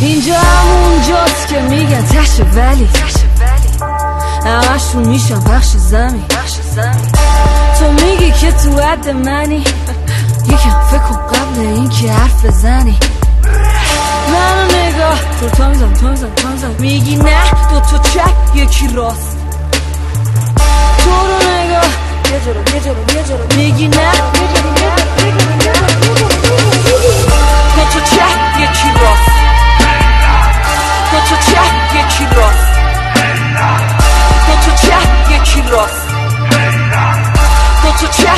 اینجا همونجاست که میگن تش ولی. همشون میشن پخش زمین. تو میگی که تو عد منی. یکم فکر قبل اینکه حرف بزنی. منو نگاه تو تا میزم تا میزم تا میزم میگی نه دو تا چپ یکی راست. تو رو نگاه. یه جلو یه جلو یه جلو. میگی نه دو تا چپ to check